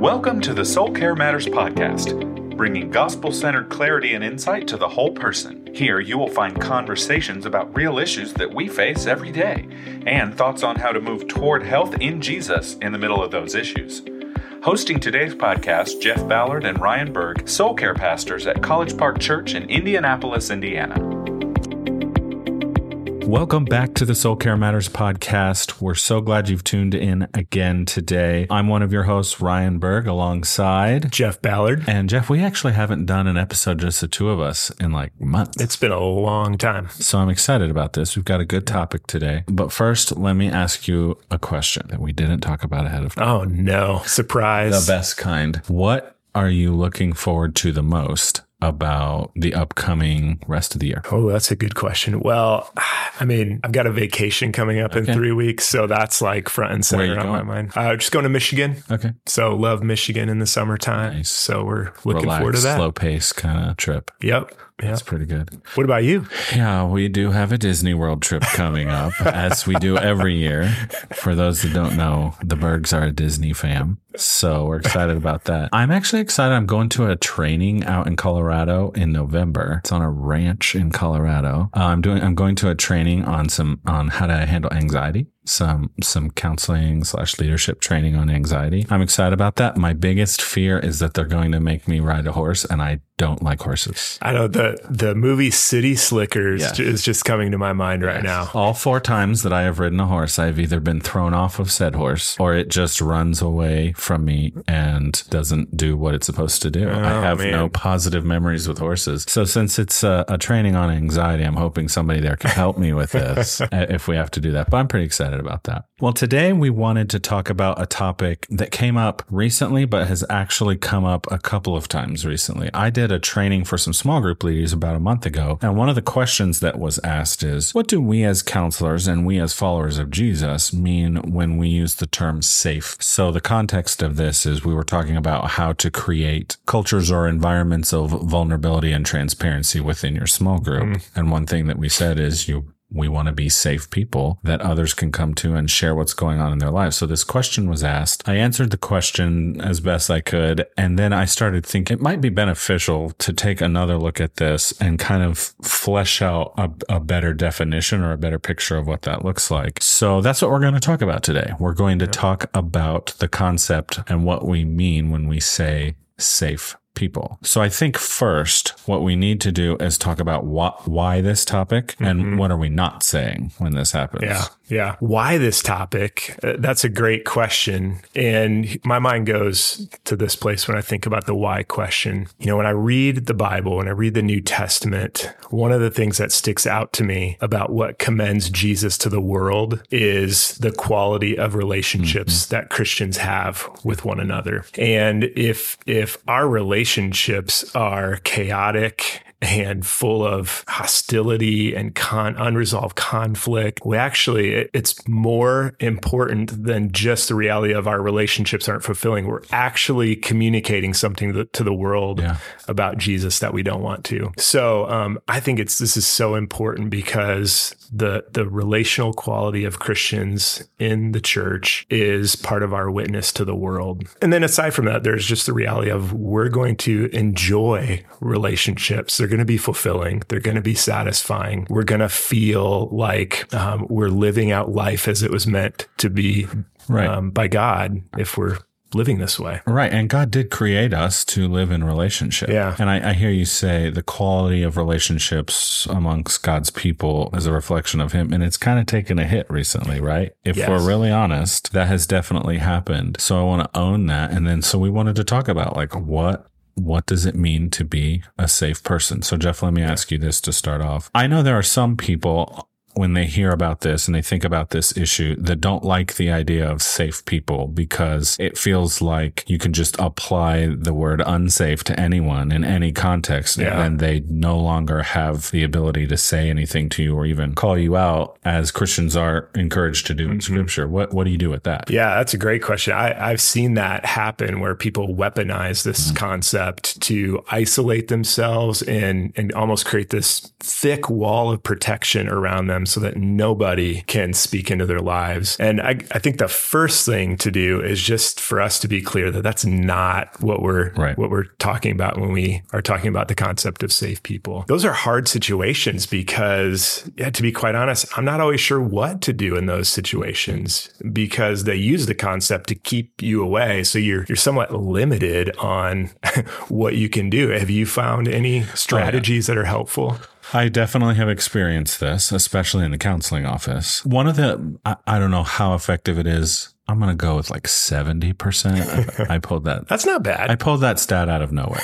Welcome to the Soul Care Matters podcast, bringing gospel centered clarity and insight to the whole person. Here, you will find conversations about real issues that we face every day and thoughts on how to move toward health in Jesus in the middle of those issues. Hosting today's podcast, Jeff Ballard and Ryan Berg, soul care pastors at College Park Church in Indianapolis, Indiana. Welcome back to the Soul Care Matters podcast. We're so glad you've tuned in again today. I'm one of your hosts, Ryan Berg, alongside Jeff Ballard. And Jeff, we actually haven't done an episode just the two of us in like months. It's been a long time. So I'm excited about this. We've got a good topic today. But first, let me ask you a question that we didn't talk about ahead of time. Oh, no. Surprise. The best kind. What are you looking forward to the most about the upcoming rest of the year? Oh, that's a good question. Well, I mean, I've got a vacation coming up okay. in three weeks, so that's like front and center on my mind. Uh, just going to Michigan. Okay. So love Michigan in the summertime. Nice. So we're looking Relaxed, forward to that. Slow pace kind of trip. Yep. That's pretty good. What about you? Yeah, we do have a Disney World trip coming up, as we do every year. For those that don't know, the Bergs are a Disney fam. So we're excited about that. I'm actually excited. I'm going to a training out in Colorado in November. It's on a ranch in Colorado. Uh, I'm doing, I'm going to a training on some, on how to handle anxiety some some counseling slash leadership training on anxiety. I'm excited about that. My biggest fear is that they're going to make me ride a horse, and I don't like horses. I know the the movie City Slickers yes. is just coming to my mind right yes. now. All four times that I have ridden a horse, I've either been thrown off of said horse or it just runs away from me and doesn't do what it's supposed to do. Oh, I have man. no positive memories with horses. So since it's a, a training on anxiety, I'm hoping somebody there can help me with this if we have to do that. But I'm pretty excited excited about that. Well, today we wanted to talk about a topic that came up recently, but has actually come up a couple of times recently. I did a training for some small group leaders about a month ago. And one of the questions that was asked is, what do we as counselors and we as followers of Jesus mean when we use the term safe? So the context of this is we were talking about how to create cultures or environments of vulnerability and transparency within your small group. Mm. And one thing that we said is you we want to be safe people that others can come to and share what's going on in their lives. So this question was asked. I answered the question as best I could. And then I started thinking it might be beneficial to take another look at this and kind of flesh out a, a better definition or a better picture of what that looks like. So that's what we're going to talk about today. We're going to talk about the concept and what we mean when we say safe people. So I think first, what we need to do is talk about what, why this topic and mm-hmm. what are we not saying when this happens. Yeah. Yeah. Why this topic? Uh, that's a great question. And my mind goes to this place when I think about the why question. You know, when I read the Bible, when I read the New Testament, one of the things that sticks out to me about what commends Jesus to the world is the quality of relationships mm-hmm. that Christians have with one another. And if, if our relationships are chaotic and full of hostility and con- unresolved conflict. We actually, it, it's more important than just the reality of our relationships aren't fulfilling. We're actually communicating something to, to the world yeah. about Jesus that we don't want to. So um, I think it's this is so important because the the relational quality of Christians in the church is part of our witness to the world. And then aside from that, there's just the reality of we're going to enjoy relationships. They're going to be fulfilling. They're going to be satisfying. We're going to feel like um, we're living out life as it was meant to be right. um, by God if we're living this way. Right. And God did create us to live in relationship. Yeah. And I, I, hear you say the quality of relationships amongst God's people is a reflection of Him. And it's kind of taken a hit recently, right? If yes. we're really honest, that has definitely happened. So I want to own that. And then so we wanted to talk about like what what does it mean to be a safe person? So, Jeff, let me ask you this to start off. I know there are some people when they hear about this and they think about this issue that don't like the idea of safe people because it feels like you can just apply the word unsafe to anyone in any context yeah. and they no longer have the ability to say anything to you or even call you out as Christians are encouraged to do in mm-hmm. scripture. What what do you do with that? Yeah, that's a great question. I, have seen that happen where people weaponize this mm-hmm. concept to isolate themselves and and almost create this thick wall of protection around them so that nobody can speak into their lives. And I, I think the first thing to do is just for us to be clear that that's not what we're right. what we're talking about when we are talking about the concept of safe people. Those are hard situations because, yeah, to be quite honest, I'm not always sure what to do in those situations because they use the concept to keep you away. So you're you're somewhat limited on what you can do. Have you found any strategies oh, yeah. that are helpful? I definitely have experienced this, especially in the counseling office. One of the, I, I don't know how effective it is I'm going to go with like 70%. I, I pulled that. That's not bad. I pulled that stat out of nowhere.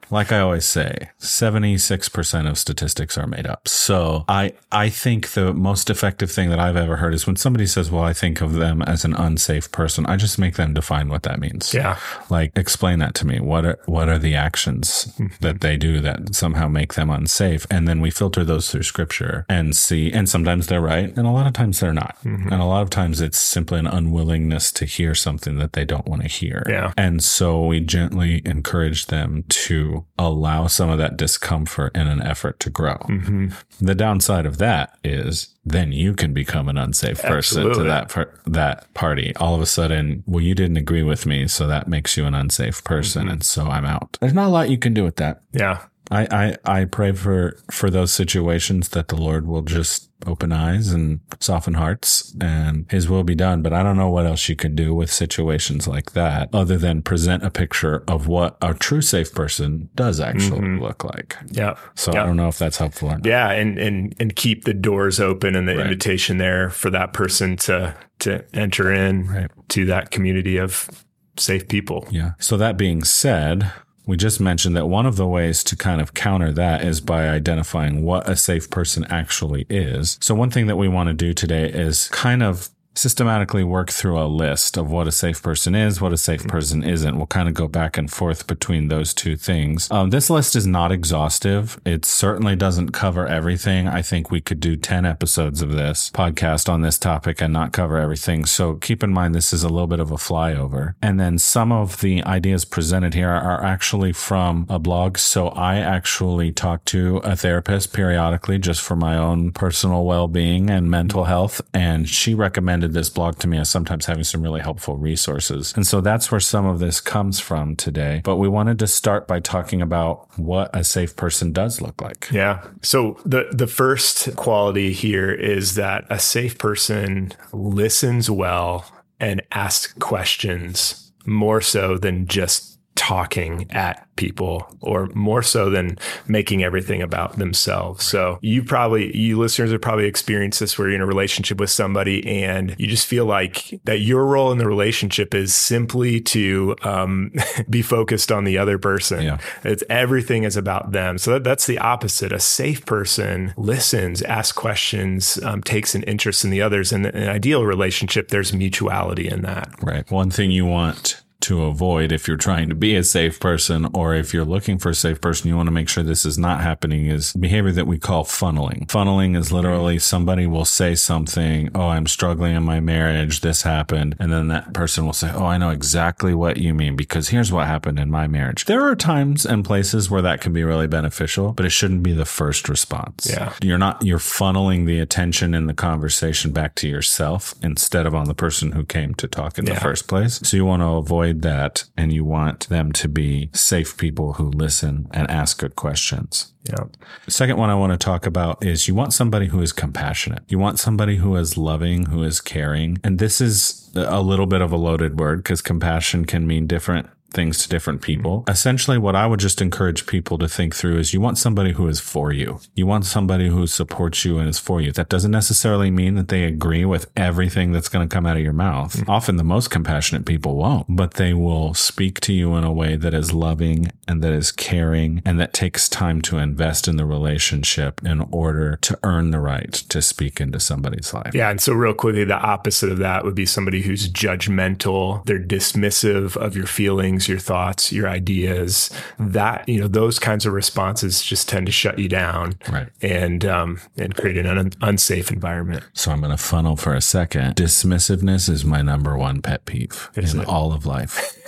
like I always say, 76% of statistics are made up. So I, I think the most effective thing that I've ever heard is when somebody says, well, I think of them as an unsafe person, I just make them define what that means. Yeah. Like explain that to me. What are, what are the actions that they do that somehow make them unsafe? And then we filter those through scripture and see, and sometimes they're right. And a lot of times they're not. Mm-hmm. And a lot of times it's simply an unwillingness to hear something that they don't want to hear. Yeah. And so we gently encourage them to allow some of that discomfort in an effort to grow. Mm-hmm. The downside of that is then you can become an unsafe person Absolutely. to that par- that party. All of a sudden, well, you didn't agree with me, so that makes you an unsafe person, mm-hmm. and so I'm out. There's not a lot you can do with that. Yeah. I, I, I pray for, for those situations that the Lord will just open eyes and soften hearts and his will be done. But I don't know what else you can do with situations like that other than present a picture of what a true safe person does actually mm-hmm. look like. Yeah. So I don't know if that's helpful or not. Yeah. And, and, and keep the doors open and the right. invitation there for that person to, to enter in right. to that community of safe people. Yeah. So that being said, we just mentioned that one of the ways to kind of counter that is by identifying what a safe person actually is. So one thing that we want to do today is kind of systematically work through a list of what a safe person is, what a safe person isn't. We'll kind of go back and forth between those two things. Um, this list is not exhaustive. It certainly doesn't cover everything. I think we could do 10 episodes of this podcast on this topic and not cover everything. So keep in mind, this is a little bit of a flyover. And then some of the ideas presented here are actually from a blog. So I actually talk to a therapist periodically just for my own personal well-being and mental health. And she recommended recommended this blog to me as sometimes having some really helpful resources. And so that's where some of this comes from today. But we wanted to start by talking about what a safe person does look like. Yeah. So the the first quality here is that a safe person listens well and asks questions more so than just talking at people or more so than making everything about themselves. So you probably, you listeners have probably experienced this where you're in a relationship with somebody and you just feel like that your role in the relationship is simply to um, be focused on the other person. Yeah. It's everything is about them. So that, that's the opposite. A safe person listens, asks questions, um, takes an interest in the others. And in an ideal relationship, there's mutuality in that. Right. One thing you want to avoid if you're trying to be a safe person or if you're looking for a safe person, you want to make sure this is not happening is behavior that we call funneling. Funneling is literally somebody will say something, Oh, I'm struggling in my marriage. This happened. And then that person will say, Oh, I know exactly what you mean because here's what happened in my marriage. There are times and places where that can be really beneficial, but it shouldn't be the first response. Yeah. You're not, you're funneling the attention in the conversation back to yourself instead of on the person who came to talk in yeah. the first place. So you want to avoid that and you want them to be safe people who listen and ask good questions. Yeah. The second one I want to talk about is you want somebody who is compassionate. You want somebody who is loving, who is caring. And this is a little bit of a loaded word because compassion can mean different things to different people. Essentially, what I would just encourage people to think through is you want somebody who is for you. You want somebody who supports you and is for you. That doesn't necessarily mean that they agree with everything that's going to come out of your mouth. Mm-hmm. Often the most compassionate people won't, but they will speak to you in a way that is loving and that is caring and that takes time to invest in the relationship in order to earn the right to speak into somebody's life. Yeah. And so, real quickly, the opposite of that would be somebody who's judgmental, they're dismissive of your feelings feelings, your thoughts, your ideas, that, you know, those kinds of responses just tend to shut you down right. and, um, and create an un- unsafe environment. So I'm going to funnel for a second. Dismissiveness is my number one pet peeve is in it? all of life.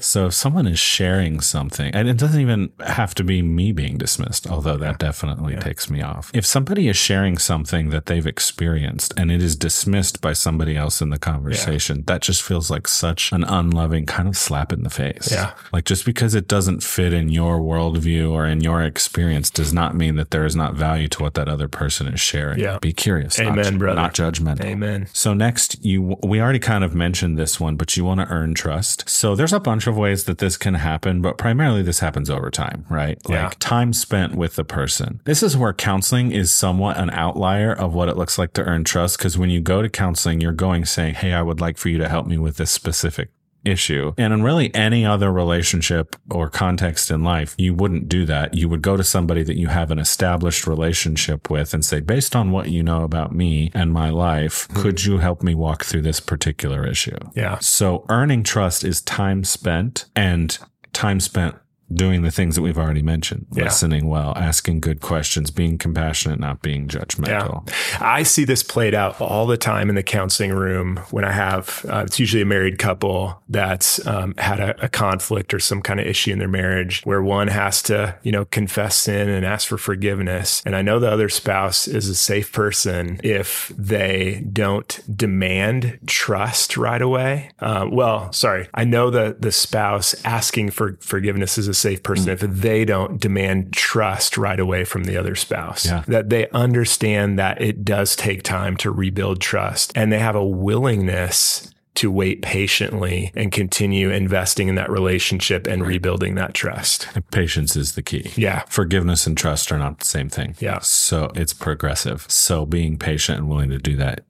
so if someone is sharing something, and it doesn't even have to be me being dismissed, although that definitely yeah. takes me off. If somebody is sharing something that they've experienced and it is dismissed by somebody else in the conversation, yeah. that just feels like such an unloving kind of slap in the face. Yeah. Like just because it doesn't fit in your worldview or in your experience does not mean that there is not value to what that other person is sharing. Yeah. Be curious. Amen, not, brother. Not judgmental. Amen. So next, you we already kind of mentioned this one, but you want to earn trust. So there's a bunch of ways that this can happen, but primarily this happens over time, right? Yeah. Like time spent with the person. This is where counseling is somewhat an outlier of what it looks like to earn trust. Cause when you go to counseling, you're going saying, Hey, I would like for you to help me with this specific issue. And in really any other relationship or context in life, you wouldn't do that. You would go to somebody that you have an established relationship with and say, based on what you know about me and my life, mm-hmm. could you help me walk through this particular issue? Yeah. So earning trust is time spent and time spent doing the things that we've already mentioned yeah. listening well asking good questions being compassionate not being judgmental yeah. i see this played out all the time in the counseling room when i have uh, it's usually a married couple that's um, had a, a, conflict or some kind of issue in their marriage where one has to you know confess sin and ask for forgiveness and i know the other spouse is a safe person if they don't demand trust right away uh, well sorry i know that the spouse asking for forgiveness is a safe person mm. if they don't demand trust right away from the other spouse. Yeah. That they understand that it does take time to rebuild trust and they have a willingness to wait patiently and continue investing in that relationship and right. rebuilding that trust. Patience is the key. Yeah. Forgiveness and trust are not the same thing. Yeah. So it's progressive. So being patient and willing to do that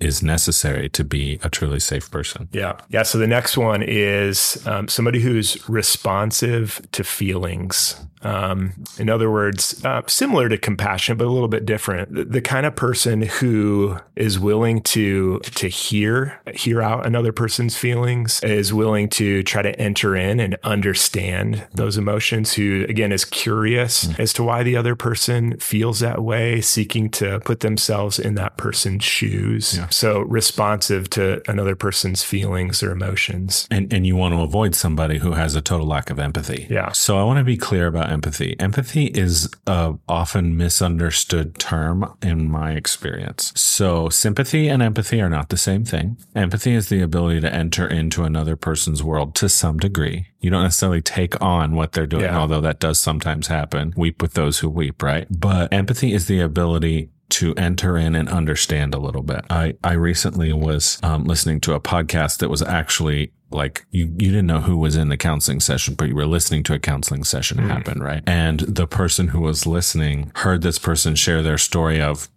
is necessary to be a truly safe person. Yeah. Yeah. So the next one is um, somebody who's responsive to feelings. Um, in other words, uh, similar to compassion, but a little bit different. The, the, kind of person who is willing to to hear hear out another person's feelings, is willing to try to enter in and understand those emotions. Who again is curious mm. as to why the other person feels that way, seeking to put themselves in that person's shoes. Yeah. So responsive to another person's feelings or emotions. And and you want to avoid somebody who has a total lack of empathy. Yeah. So I want to be clear about empathy. Empathy is a often misunderstood term in my experience. So sympathy and empathy are not the same thing. Empathy is the ability to enter into another person's world to some degree. You don't necessarily take on what they're doing, yeah. although that does sometimes happen. Weep with those who weep, right? But empathy is the ability to enter in and understand a little bit. I, I recently was um, listening to a podcast that was actually like you, you didn't know who was in the counseling session, but you were listening to a counseling session mm. happen, right? And the person who was listening heard this person share their story of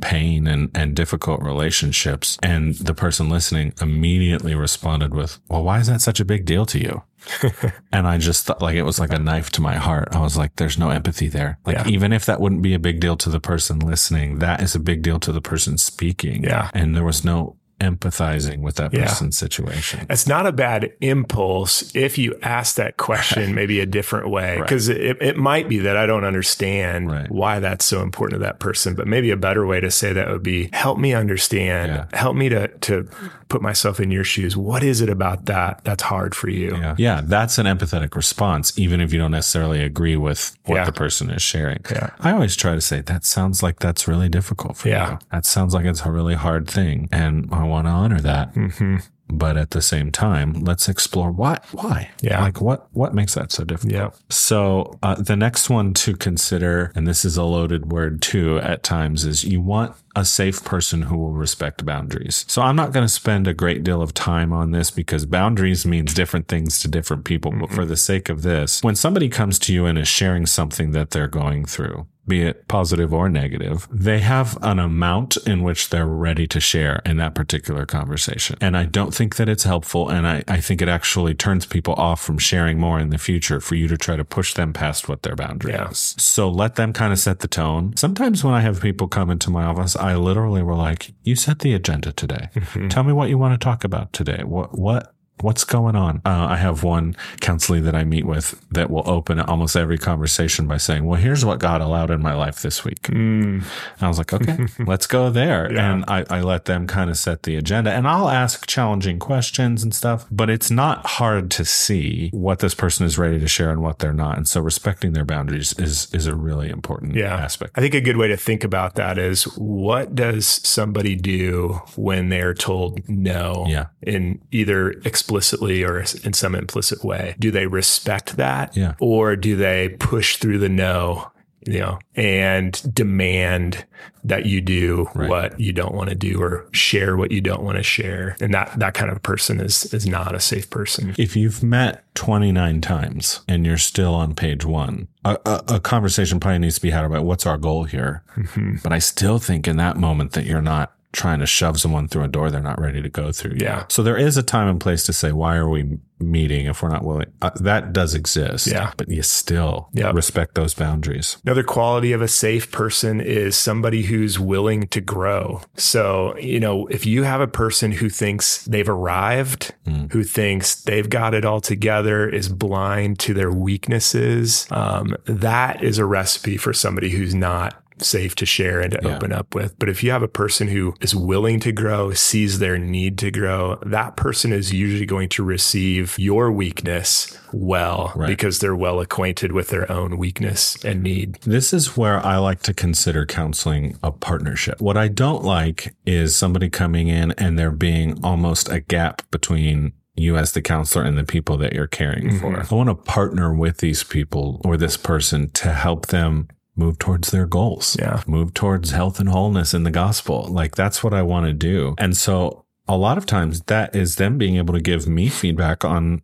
pain and, and difficult relationships. And the person listening immediately responded with, well, why is that such a big deal to you? and I just thought like it was like a knife to my heart. I was like, there's no empathy there. Like, yeah. even if that wouldn't be a big deal to the person listening, that is a big deal to the person speaking. Yeah. And there was no empathizing with that person's yeah. situation. It's not a bad impulse if you ask that question maybe a different way. Because right. it, it might be that I don't understand right. why that's so important to that person. But maybe a better way to say that would be help me understand, yeah. help me to to put myself in your shoes. What is it about that that's hard for you? Yeah. yeah that's an empathetic response, even if you don't necessarily agree with what the person is sharing. Yeah. I always try to say that sounds like that's really difficult for yeah. you. That sounds like it's a really hard thing. And I want to honor that. Mm-hmm. But at the same time, let's explore why. Why? Yeah. Like what? What makes that so difficult? Yeah. So uh, the next one to consider, and this is a loaded word too at times, is you want a safe person who will respect boundaries. So I'm not going to spend a great deal of time on this because boundaries means different things to different people. Mm-hmm. But for the sake of this, when somebody comes to you and is sharing something that they're going through, be it positive or negative, they have an amount in which they're ready to share in that particular conversation. And I don't think that it's helpful. And I, I think it actually turns people off from sharing more in the future for you to try to push them past what their boundary yeah. is. So let them kind of set the tone. Sometimes when I have people come into my office, I literally were like, you set the agenda today. Mm-hmm. Tell me what you want to talk about today. What, what, What's going on? Uh, I have one counselee that I meet with that will open almost every conversation by saying, Well, here's what God allowed in my life this week. Mm. I was like, Okay, let's go there. Yeah. And I, I let them kind of set the agenda. And I'll ask challenging questions and stuff, but it's not hard to see what this person is ready to share and what they're not. And so respecting their boundaries is, is a really important yeah. aspect. I think a good way to think about that is what does somebody do when they're told no yeah. in either explicitly or in some implicit way? Do they respect that? Yeah. Or do they push through the no you know, and demand that you do right. what you don't want to do or share what you don't want to share. And that, that kind of person is, is not a safe person. If you've met 29 times and you're still on page one, a, a, a conversation probably needs to be had about what's our goal here. Mm-hmm. But I still think in that moment that you're not trying to shove someone through a door they're not ready to go through. Yeah. So there is a time and place to say, why are we meeting if we're not willing? Uh, that does exist. Yeah. But you still yep. respect those boundaries. Another quality of a safe person is somebody who's willing to grow. So, you know, if you have a person who thinks they've arrived, mm. who thinks they've got it all together, is blind to their weaknesses, um, that is a recipe for somebody who's not safe to share and to yeah. open up with. But if you have a person who is willing to grow, sees their need to grow, that person is usually going to receive your weakness well right. because they're well acquainted with their own weakness and need. This is where I like to consider counseling a partnership. What I don't like is somebody coming in and there being almost a gap between you as the counselor and the people that you're caring mm-hmm. for. I want to partner with these people or this person to help them move towards their goals. Yeah. Move towards health and wholeness in the gospel. Like that's what I want to do. And so a lot of times that is them being able to give me feedback on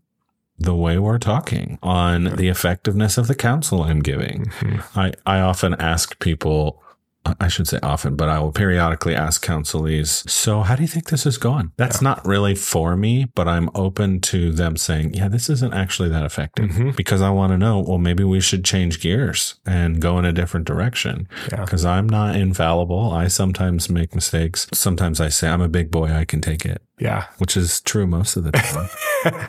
the way we're talking, on the effectiveness of the counsel I'm giving. Mm-hmm. I, I often ask people, I should say often, but I will periodically ask counselees, so how do you think this is going? That's yeah. not really for me, but I'm open to them saying, yeah, this isn't actually that effective mm-hmm. because I want to know, well, maybe we should change gears and go in a different direction because yeah. I'm not infallible. I sometimes make mistakes. Sometimes I say, I'm a big boy. I can take it. Yeah. Which is true most of the time.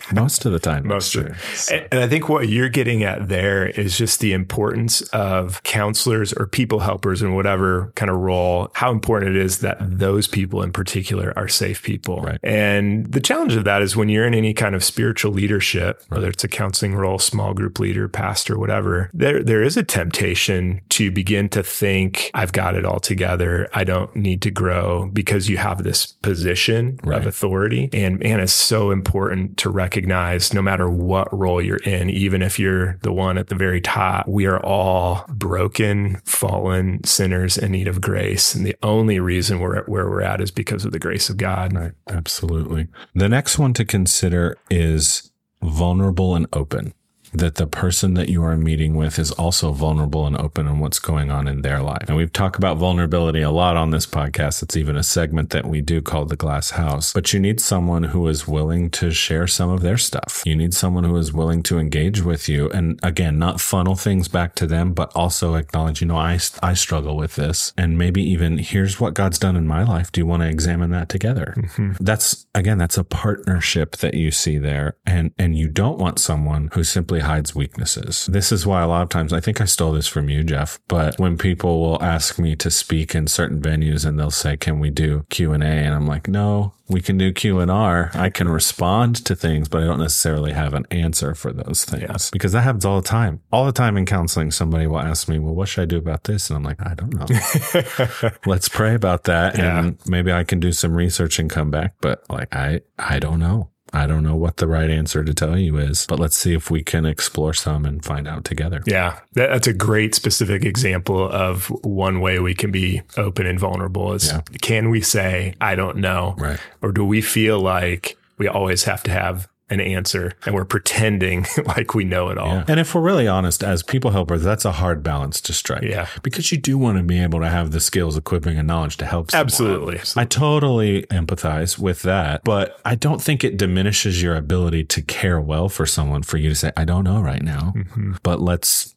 most of the time. Most of so. And I think what you're getting at there is just the importance of counselors or people helpers and whatever kind of role, how important it is that those people in particular are safe people. Right. And the challenge of that is when you're in any kind of spiritual leadership, right. whether it's a counseling role, small group leader, pastor, whatever, there there is a temptation to begin to think, I've got it all together. I don't need to grow because you have this position right. of authority. And man, it's so important to recognize no matter what role you're in, even if you're the one at the very top, we are all broken, fallen sinners in need of grace. And the only reason we're at where we're at is because of the grace of God. Right. Absolutely. The next one to consider is vulnerable and open that the person that you are meeting with is also vulnerable and open on what's going on in their life. And we've talked about vulnerability a lot on this podcast. It's even a segment that we do called the glass house. But you need someone who is willing to share some of their stuff. You need someone who is willing to engage with you. And again, not funnel things back to them, but also acknowledge, you know, I, I struggle with this. And maybe even here's what God's done in my life. Do you want to examine that together? Mm-hmm. That's again, that's a partnership that you see there. And, and you don't want someone who simply hides weaknesses. This is why a lot of times, I think I stole this from you, Jeff, but when people will ask me to speak in certain venues and they'll say, can we do Q and I'm like, no, we can do Q and R. I can respond to things, but I don't necessarily have an answer for those things yeah. because that happens all the time. All the time in counseling, somebody will ask me, well, what should I do about this? And I'm like, I don't know. Let's pray about that. Yeah. And maybe I can do some research and come back. But like, I, I don't know. I don't know what the right answer to tell you is, but let's see if we can explore some and find out together. Yeah, that's a great specific example of one way we can be open and vulnerable is yeah. can we say, I don't know? Right. Or do we feel like we always have to have an answer and we're pretending like we know it all. Yeah. And if we're really honest, as people helpers, that's a hard balance to strike. Yeah. Because you do want to be able to have the skills, equipping, and knowledge to help someone. Absolutely. I totally empathize with that, but I don't think it diminishes your ability to care well for someone for you to say, I don't know right now, mm-hmm. but let's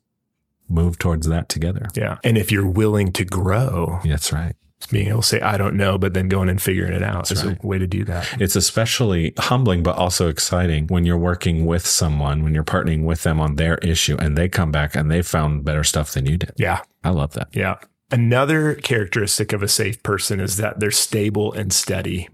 move towards that together. Yeah. And if you're willing to grow, that's right being able to say, I don't know, but then going and figuring it out That's is right. a way to do that. It's especially humbling, but also exciting when you're working with someone, when you're partnering with them on their issue and they come back and they found better stuff than you did. Yeah. I love that. Yeah. Another characteristic of a safe person is that they're stable and steady.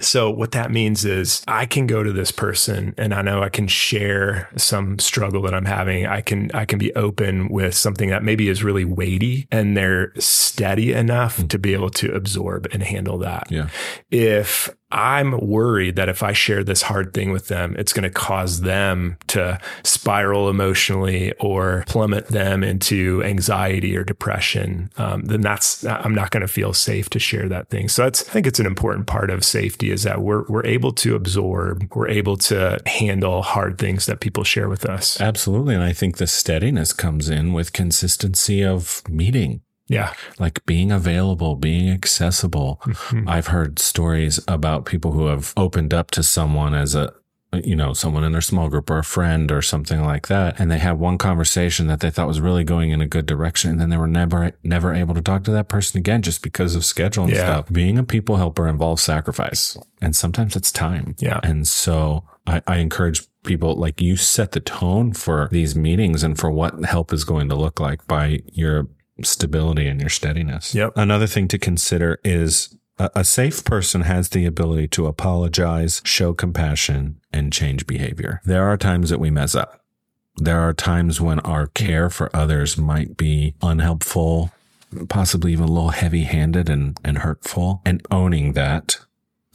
So what that means is I can go to this person and I know I can share some struggle that I'm having. I can I can be open with something that maybe is really weighty and they're steady enough mm-hmm. to be able to absorb and handle that. Yeah. If I'm worried that if I share this hard thing with them, it's going to cause them to spiral emotionally or plummet them into anxiety or depression. Um, then that's I'm not going to feel safe to share that thing. So that's I think it's an important part of safety is that we're we're able to absorb, we're able to handle hard things that people share with us. Absolutely, and I think the steadiness comes in with consistency of meeting yeah. Like being available, being accessible. Mm-hmm. I've heard stories about people who have opened up to someone as a, you know, someone in their small group or a friend or something like that. And they had one conversation that they thought was really going in a good direction. And then they were never, never able to talk to that person again just because of schedule and yeah. stuff. Being a people helper involves sacrifice and sometimes it's time. Yeah. And so I, I encourage people like you set the tone for these meetings and for what help is going to look like by your stability and your steadiness. Yep. Another thing to consider is a, a safe person has the ability to apologize, show compassion, and change behavior. There are times that we mess up. There are times when our care for others might be unhelpful, possibly even a little heavy handed and, and hurtful. And owning that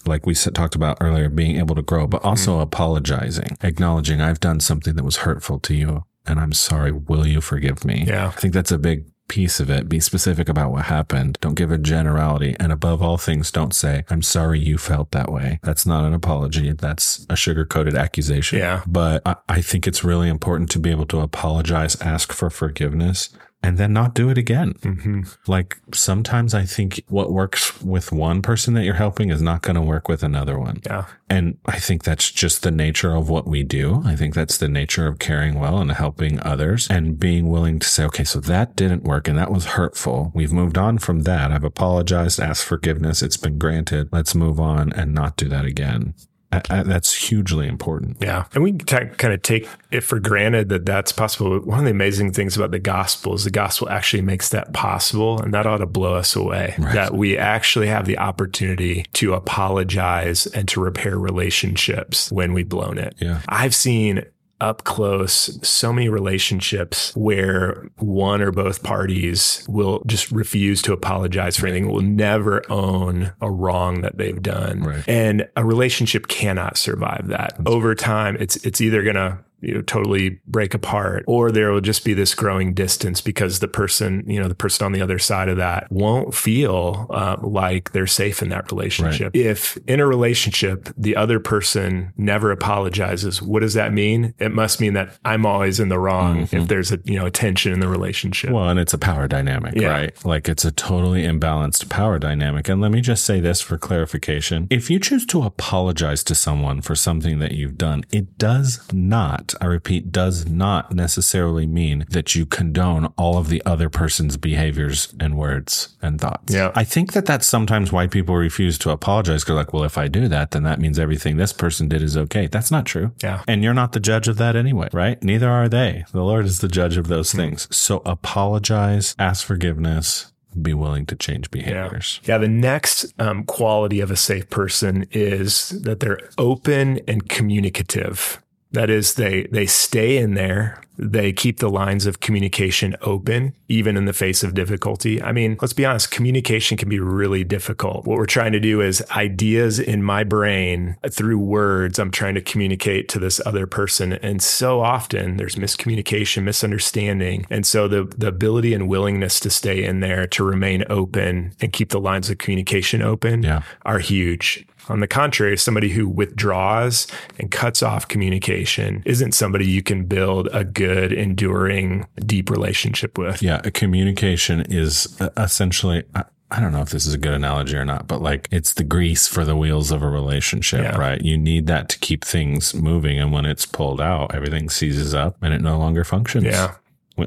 like we talked about earlier, being able to grow, but also mm-hmm. apologizing, acknowledging I've done something that was hurtful to you and I'm sorry. Will you forgive me? Yeah. I think that's a big piece of it. Be specific about what happened. Don't give a generality. And above all things, don't say, I'm sorry you felt that way. That's not an apology. That's a sugar coated accusation. Yeah. But I, I think it's really important to be able to apologize, ask for forgiveness, and then not do it again. Mm-hmm. Like sometimes I think what works with one person that you're helping is not going to work with another one. Yeah. And I think that's just the nature of what we do. I think that's the nature of caring well and helping others and being willing to say, okay, so that didn't work and that was hurtful. We've moved on from that. I've apologized, asked forgiveness. It's been granted. Let's move on and not do that again. I, I, that's hugely important. Yeah. And we t- kind of take it for granted that that's possible. One of the amazing things about the gospel is the gospel actually makes that possible. And that ought to blow us away right. that we actually have the opportunity to apologize and to repair relationships when we've blown it. Yeah. I've seen up close so many relationships where one or both parties will just refuse to apologize for anything, will never own a wrong that they've done. Right. And a relationship cannot survive that. Over time, it's it's either going to you know totally break apart or there will just be this growing distance because the person you know the person on the other side of that won't feel uh, like they're safe in that relationship right. if in a relationship the other person never apologizes what does that mean it must mean that i'm always in the wrong mm-hmm. if there's a you know a tension in the relationship well and it's a power dynamic yeah. right like it's a totally imbalanced power dynamic and let me just say this for clarification if you choose to apologize to someone for something that you've done it does not I repeat, does not necessarily mean that you condone all of the other person's behaviors and words and thoughts. Yeah. I think that that's sometimes why people refuse to apologize. Cause like, well, if I do that, then that means everything this person did is okay. That's not true. Yeah. And you're not the judge of that anyway, right? Neither are they. The Lord is the judge of those mm-hmm. things. So apologize, ask forgiveness, be willing to change behaviors. Yeah. yeah the next um, quality of a safe person is that they're open and communicative. That is, they they stay in there. They keep the lines of communication open, even in the face of difficulty. I mean, let's be honest, communication can be really difficult. What we're trying to do is ideas in my brain uh, through words, I'm trying to communicate to this other person. And so often there's miscommunication, misunderstanding. And so the, the ability and willingness to stay in there, to remain open and keep the lines of communication open yeah. are huge. On the contrary, somebody who withdraws and cuts off communication isn't somebody you can build a good, enduring, deep relationship with. Yeah, communication is uh, essentially. I don't know if this is a good analogy or not, but like it's the grease for the wheels of a relationship, yeah. right? You need that to keep things moving. And when it's pulled out, everything seizes up and it no longer functions. Yeah.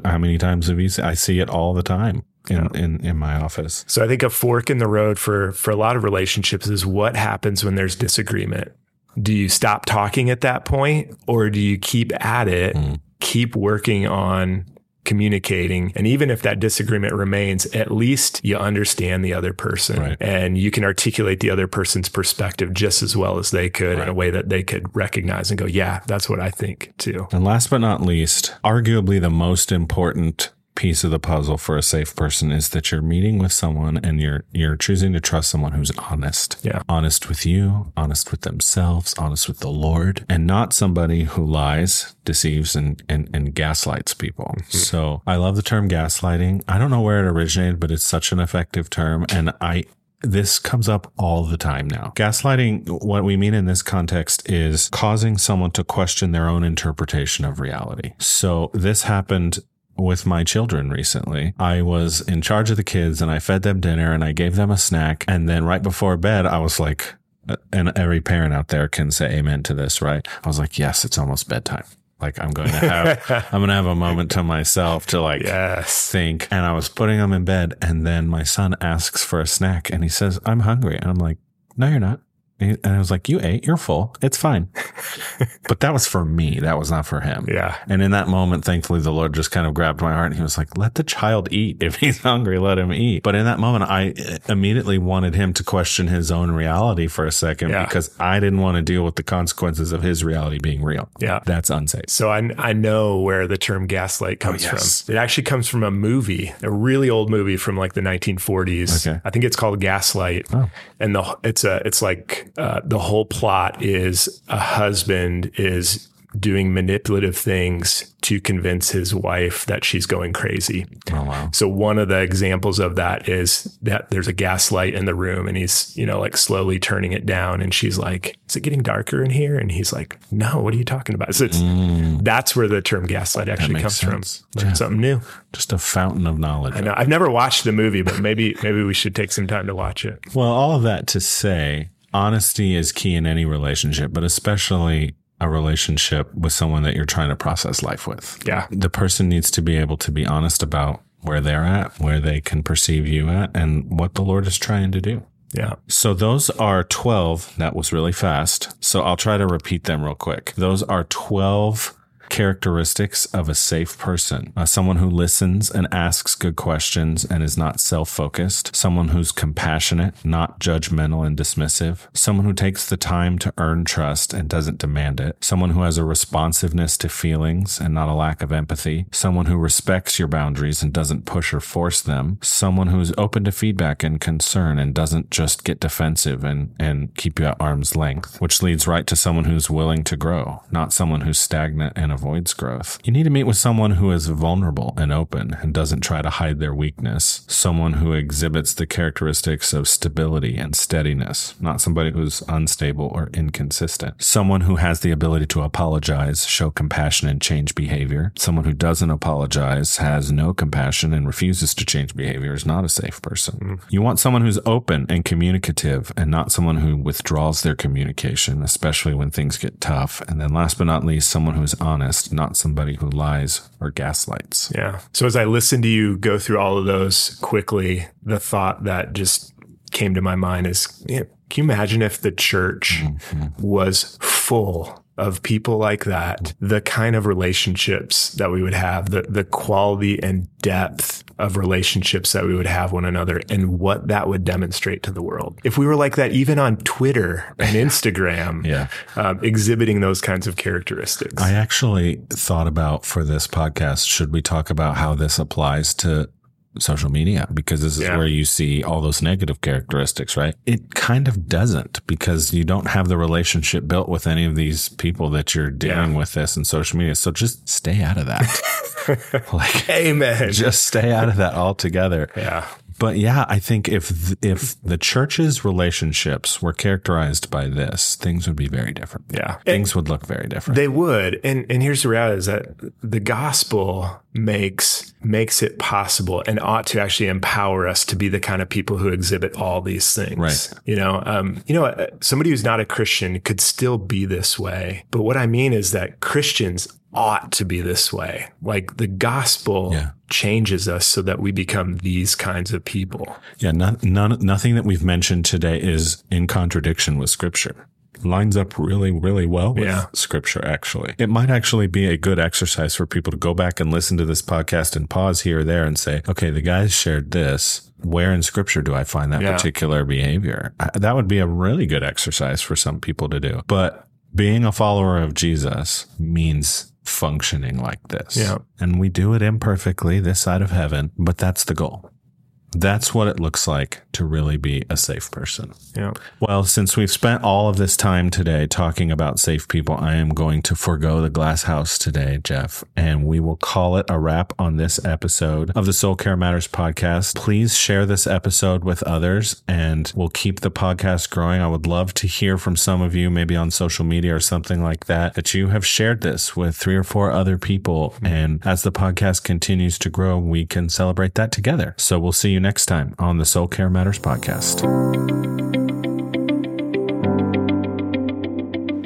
How many times have you seen? I see it all the time. In, in, in my office. So I think a fork in the road for for a lot of relationships is what happens when there's disagreement. Do you stop talking at that point or do you keep at it, mm. keep working on communicating. And even if that disagreement remains, at least you understand the other person right. and you can articulate the other person's perspective just as well as they could right. in a way that they could recognize and go, yeah, that's what I think too. And last but not least, arguably the most important piece of the puzzle for a safe person is that you're meeting with someone and you're you're choosing to trust someone who's honest. Yeah. Honest with you, honest with themselves, honest with the Lord, and not somebody who lies, deceives and and, and gaslights people. Mm-hmm. So I love the term gaslighting. I don't know where it originated, but it's such an effective term and I this comes up all the time now. Gaslighting, what we mean in this context is causing someone to question their own interpretation of reality. So this happened with my children recently. I was in charge of the kids and I fed them dinner and I gave them a snack. And then right before bed, I was like, and every parent out there can say amen to this, right? I was like, yes, it's almost bedtime. Like I'm going to have, I'm going to have a moment to myself to like yes. think. And I was putting them in bed and then my son asks for a snack and he says, I'm hungry. And I'm like, no, you're not. And I was like, you ate, you're full. It's fine. but that was for me. That was not for him. Yeah. And in that moment, thankfully, the Lord just kind of grabbed my heart and he was like, let the child eat. If he's hungry, let him eat. But in that moment, I eh, immediately wanted him to question his own reality for a second yeah. because I didn't want to deal with the consequences of his reality being real. Yeah. That's unsafe. So I, I know where the term gaslight oh, comes oh, yes. from. It actually comes from a movie, a really old movie from like the 1940s. Okay. I think it's called Gaslight. Oh. And the, it's a, it's like, uh, the whole plot is a husband is doing manipulative things to convince his wife that she's going crazy. Oh, wow. So one of the examples of that is that there's a gas light in the room and he's, you know, like slowly turning it down and she's like, is it getting darker in here? And he's like, no, what are you talking about? So mm. that's where the term gaslight actually comes sense. from. Yeah. Something new. Just a fountain of knowledge. I know. I've never watched the movie, but maybe, maybe we should take some time to watch it. Well, all of that to say, honesty is key in any relationship, but especially a relationship with someone that you're trying to process life with. Yeah. The person needs to be able to be honest about where they're at, where they can perceive you at, and what the Lord is trying to do. Yeah. So those are 12. That was really fast. So I'll try to repeat them real quick. Those are 12 characteristics of a safe person. Uh, someone who listens and asks good questions and is not self focused. Someone who's compassionate, not judgmental and dismissive. Someone who takes the time to earn trust and doesn't demand it. Someone who has a responsiveness to feelings and not a lack of empathy. Someone who respects your boundaries and doesn't push or force them. Someone who's open to feedback and concern and doesn't just get defensive and, and keep you at arm's length, which leads right to someone who's willing to grow, not someone who's stagnant and avoids growth. You need to meet with someone who is vulnerable and open and doesn't try to hide their weakness. Someone who exhibits the characteristics of stability and steadiness, not somebody who's unstable or inconsistent. Someone who has the ability to apologize, show compassion, and change behavior. Someone who doesn't apologize, has no compassion, and refuses to change behavior is not a safe person. Mm. You want someone who's open and communicative and not someone who withdraws their communication, especially when things get tough. And then last but not least, someone who's honest honest, not somebody who lies or gaslights. Yeah. So as I listen to you go through all of those quickly, the thought that just came to my mind is know, can you imagine if the church mm-hmm. was full of people like that, the kind of relationships that we would have, the, the quality and depth of relationships that we would have one another and what that would demonstrate to the world. If we were like that, even on Twitter and Instagram, yeah, um, exhibiting those kinds of characteristics. I actually thought about for this podcast, should we talk about how this applies to social media because this is yeah. where you see all those negative characteristics, right? It kind of doesn't because you don't have the relationship built with any of these people that you're dealing yeah. with this in social media. So just stay out of that. like, amen. Just stay out of that altogether. Yeah. But yeah, I think if if the church's relationships were characterized by this, things would be very different. Yeah, things and would look very different. They would. And and here's the reality: is that the gospel makes makes it possible and ought to actually empower us to be the kind of people who exhibit all these things. Right. You know, um, you know, uh, somebody who's not a Christian could still be this way. But what I mean is that Christians ought to be this way. Like the gospel yeah. changes us so that we become these kinds of people. Yeah, none, none, nothing that we've mentioned today is in contradiction with scripture. Lines up really, really well with yeah. scripture, actually. It might actually be a good exercise for people to go back and listen to this podcast and pause here or there and say, okay, the guys shared this. Where in scripture do I find that yeah. particular behavior? That would be a really good exercise for some people to do. But being a follower of Jesus means functioning like this. Yeah. And we do it imperfectly this side of heaven, but that's the goal. That's what it looks like to really be a safe person. Yeah. Well, since we've spent all of this time today talking about safe people, I am going to forego the glass house today, Jeff, and we will call it a wrap on this episode of the Soul Care Matters podcast. Please share this episode with others and we'll keep the podcast growing. I would love to hear from some of you, maybe on social media or something like that, that you have shared this with three or four other people. And as the podcast continues to grow, we can celebrate that together. So we'll see you next time on the Soul Care Matters podcast.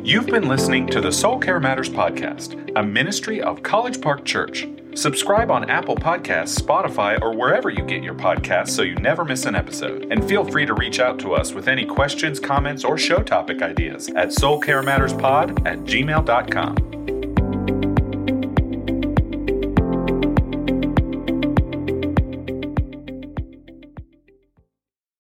You've been listening to the Soul Care Matters podcast, a ministry of College Park Church. Subscribe on Apple Podcasts, Spotify, or wherever you get your podcasts so you never miss an episode. And feel free to reach out to us with any questions, comments, or show topic ideas at soulcarematterspod at gmail.com.